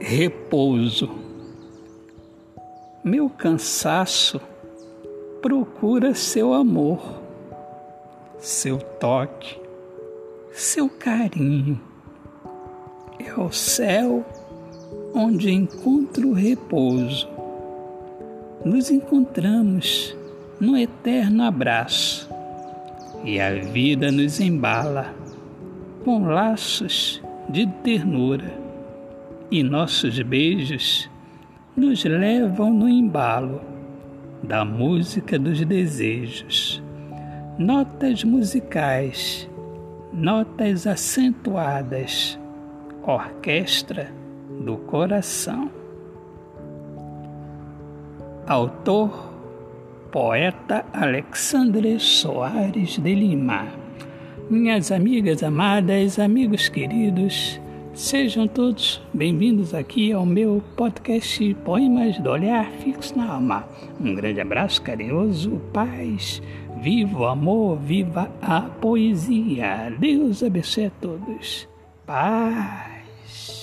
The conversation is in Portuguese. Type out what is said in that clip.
repouso. Meu cansaço procura seu amor, seu toque, seu carinho. É o céu onde encontro repouso. Nos encontramos no eterno abraço e a vida nos embala com laços de ternura e nossos beijos nos levam no embalo da música dos desejos. Notas musicais, notas acentuadas, orquestra do coração. Autor, poeta Alexandre Soares de Lima. Minhas amigas amadas, amigos queridos, Sejam todos bem-vindos aqui ao meu podcast Poemas do Olhar Fixo na Alma. Um grande abraço carinhoso, paz, viva o amor, viva a poesia. Deus abençoe a todos. Paz.